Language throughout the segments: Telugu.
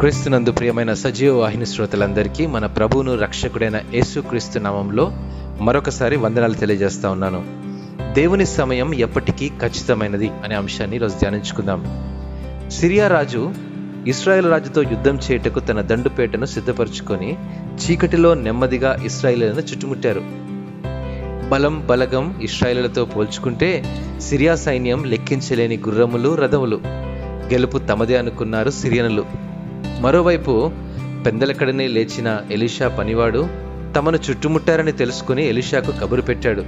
క్రీస్తునందు ప్రియమైన సజీవ వాహిని శ్రోతలందరికీ మన ప్రభువును రక్షకుడైన యేసుక్రీస్తు నామంలో మరొకసారి వందనాలు తెలియజేస్తా ఉన్నాను. దేవుని సమయం ఎప్పటికీ ఖచ్చితమైనది అనే అంశాన్ని ఈరోజు ధ్యానించుకుందాం. సిరియా రాజు ఇస్రాయేల్ రాజుతో యుద్ధం చేయుటకు తన దండుపేటను సిద్ధపరచుకొని చీకటిలో నెమ్మదిగా ఇస్రాయేలులను చుట్టుముట్టారు. బలం బలగం ఇస్రాయేలులతో పోల్చుకుంటే సిరియా సైన్యం లెక్కించలేని గుర్రములు రథములు. గెలుపు తమదే అనుకున్నారు సిరియనులు. మరోవైపు పెందలకడనే లేచిన ఎలీషా పనివాడు తమను చుట్టుముట్టారని తెలుసుకుని ఎలీషాకు కబురు పెట్టాడు.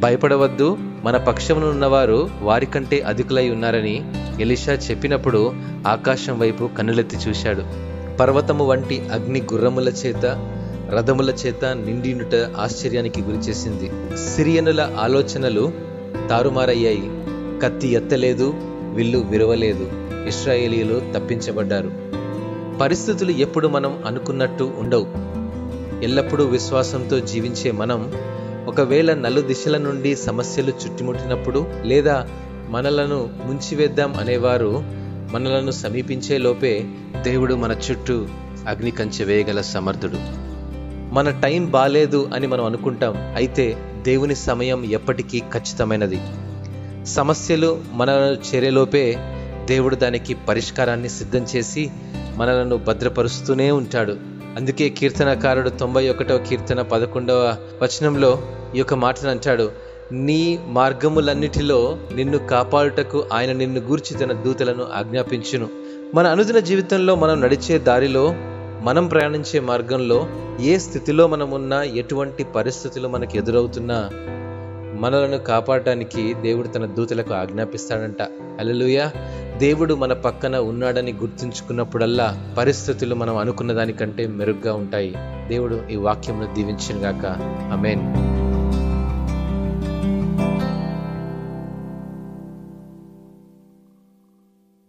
భయపడవద్దు మన పక్షమున ఉన్నవారు వారికంటే అధికులై ఉన్నారని ఎలీషా చెప్పినప్పుడు ఆకాశం వైపు కన్నులెత్తి చూశాడు. పర్వతము వంటి అగ్ని గుర్రముల చేత రథముల చేత నిండినుట ఆశ్చర్యానికి గురిచేసింది సిరియనుల ఆలోచనలు తారుమారయ్యాయి. కత్తి ఎత్తలేదు విల్లు విరవలేదు. ఇస్రాయేలీలు తప్పించబడ్డారు. పరిస్థితులు ఎప్పుడు మనం అనుకున్నట్టు ఉండవు. ఎల్లప్పుడూ విశ్వాసంతో జీవించే మనం ఒకవేళ నలు దిశల నుండి సమస్యలు చుట్టుముట్టినప్పుడు లేదా మనలను ముంచివేద్దాం అనేవారు మనలను సమీపించే లోపే దేవుడు మన చుట్టూ అగ్ని కంచె వేయగల సమర్థుడు. మన టైం బాలేదు అని మనం అనుకుంటాం అయితే దేవుని సమయం ఎప్పటికీ ఖచ్చితమైనది. సమస్యలు మనలను చేరేలోపే దేవుడు దానికి పరిష్కారాన్ని సిద్ధం చేసి మనలను భద్రపరుస్తూనే ఉంటాడు. అందుకే కీర్తనకారుడు తొంభై ఒకటవ కీర్తన పదకొండవ వచనంలో ఈ యొక్క మాటను అంటాడు. నీ మార్గములన్నిటిలో నిన్ను కాపాడుటకు ఆయన నిన్ను గూర్చి తన దూతలను ఆజ్ఞాపించును. మన అనుదిన జీవితంలో మనం నడిచే దారిలో మనం ప్రయాణించే మార్గంలో ఏ స్థితిలో మనం ఉన్నా ఎటువంటి పరిస్థితులు మనకు ఎదురవుతున్నా మనలను కాపాడటానికి దేవుడు తన దూతలకు ఆజ్ఞాపిస్తాడంట. అలలుయ దేవుడు మన పక్కన ఉన్నాడని గుర్తుంచుకున్నప్పుడల్లా పరిస్థితులు మనం అనుకున్న దానికంటే మెరుగ్గా ఉంటాయి. దేవుడు ఈ వాక్యంను దీవించిన గాక. అమేన్